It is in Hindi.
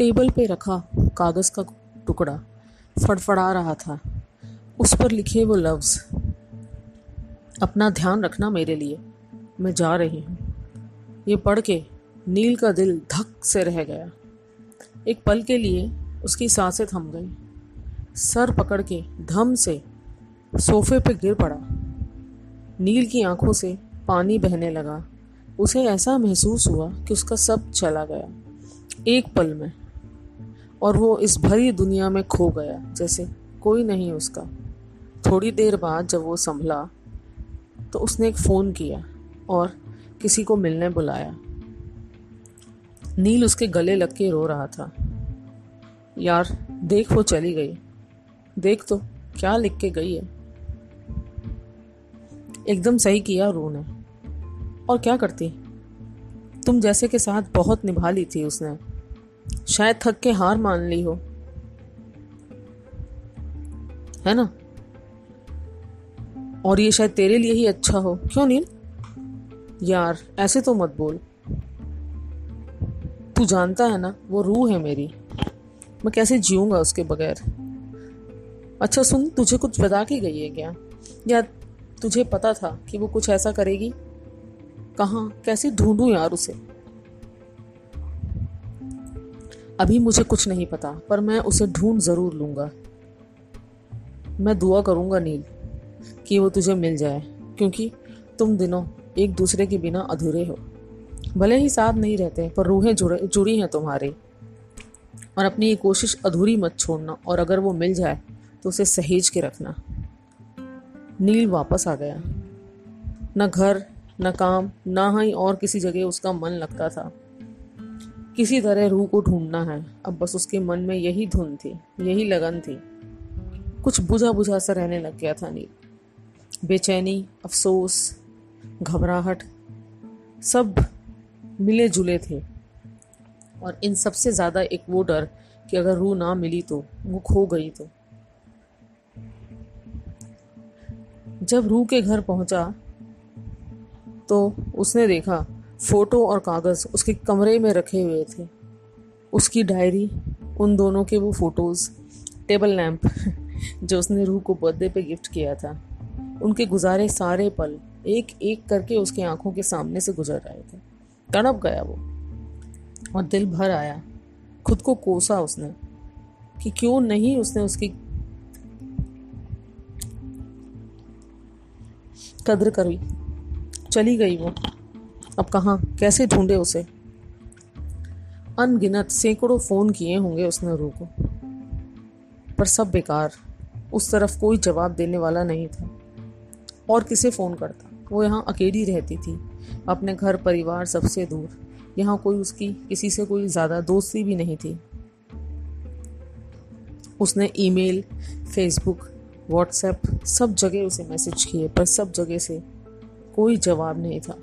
टेबल पे रखा कागज़ का टुकड़ा, फड़फड़ा रहा था। उस पर लिखे वो लफ्ज, अपना ध्यान रखना मेरे लिए, मैं जा रही हूँ। ये पढ़ के नील का दिल धक से रह गया। एक पल के लिए उसकी साँसें थम गई। सर पकड़ के धम से सोफे पे गिर पड़ा। नील की आँखों से पानी बहने लगा। उसे ऐसा महसूस हुआ कि उसका सब चला गया, एक पल में। और वो इस भरी दुनिया में खो गया, जैसे कोई नहीं उसका। थोड़ी देर बाद जब वो संभला तो उसने एक फ़ोन किया और किसी को मिलने बुलाया। नील उसके गले लग के रो रहा था। यार, देख वो चली गई। देख तो क्या लिख के गई है? एकदम सही किया रू ने। और क्या करती? तुम जैसे के साथ बहुत निभा ली थी उसने। शायद थक के हार मान ली हो। है ना? और ये शायद तेरे लिए ही अच्छा हो। क्यों नील? यार, ऐसे तो मत बोल। तू जानता है ना, वो रूह है मेरी। मैं कैसे जीऊँगा उसके बगैर? अच्छा सुन, तुझे कुछ बता के गई है क्या? या तुझे पता था कि वो कुछ ऐसा करेगी? कहाँ? कैसे ढूंढूं यार उसे? अभी मुझे कुछ नहीं पता, पर मैं उसे ढूंढ ज़रूर लूँगा। मैं दुआ करूँगा नील, कि वो तुझे मिल जाए, क्योंकि तुम दिनों एक दूसरे के बिना अधूरे हो। भले ही साथ नहीं रहते, पर रूहें जुड़े, जुड़ी हैं तुम्हारी। और अपनी ये कोशिश अधूरी मत छोड़ना, और अगर वो मिल जाए तो उसे सहेज के रखना। नील वापस आ गया। न घर, न काम, ना ही और किसी जगह उसका मन लगता था। किसी तरह रूह को ढूंढना है। अब बस उसके मन में यही धुन थी, यही लगन थी। कुछ बुझा बुझा सा रहने लग गया था नील। बेचैनी, अफसोस, घबराहट, सब मिले जुले थे। और इन सबसे ज़्यादा एक वो डर कि अगर रूह ना मिली तो वो खो गई तो। जब रूह के घर पहुँचा तो उसने देखा फ़ोटो और कागज़ उसके कमरे में रखे हुए थे। उसकी डायरी, उन दोनों के वो फ़ोटोज़, टेबल लैंप, जो उसने रूह को बर्थडे पे गिफ्ट किया था, उनके गुजारे सारे पल एक एक करके उसके आँखों के सामने से गुजर रहे थे। तड़प गया वो और दिल भर आया। खुद को कोसा उसने कि क्यों नहीं उसने उसकी कद्र करी। चली गई वो। अब कहाँ? कैसे ढूंढे उसे? अनगिनत सैकड़ों फ़ोन किए होंगे उसने रू को। पर सब बेकार। उस तरफ़ कोई जवाब देने वाला नहीं था। और किसे फ़ोन करता? वो यहाँ अकेली रहती थी। अपने घर परिवार सबसे दूर। यहाँ कोई उसकी किसी से कोई ज़्यादा दोस्ती भी नहीं थी। उसने ईमेल, फेसबुक व्हाट्सएप सब जगह उसे मैसेज किए पर सब जगह से कोई जवाब नहीं था।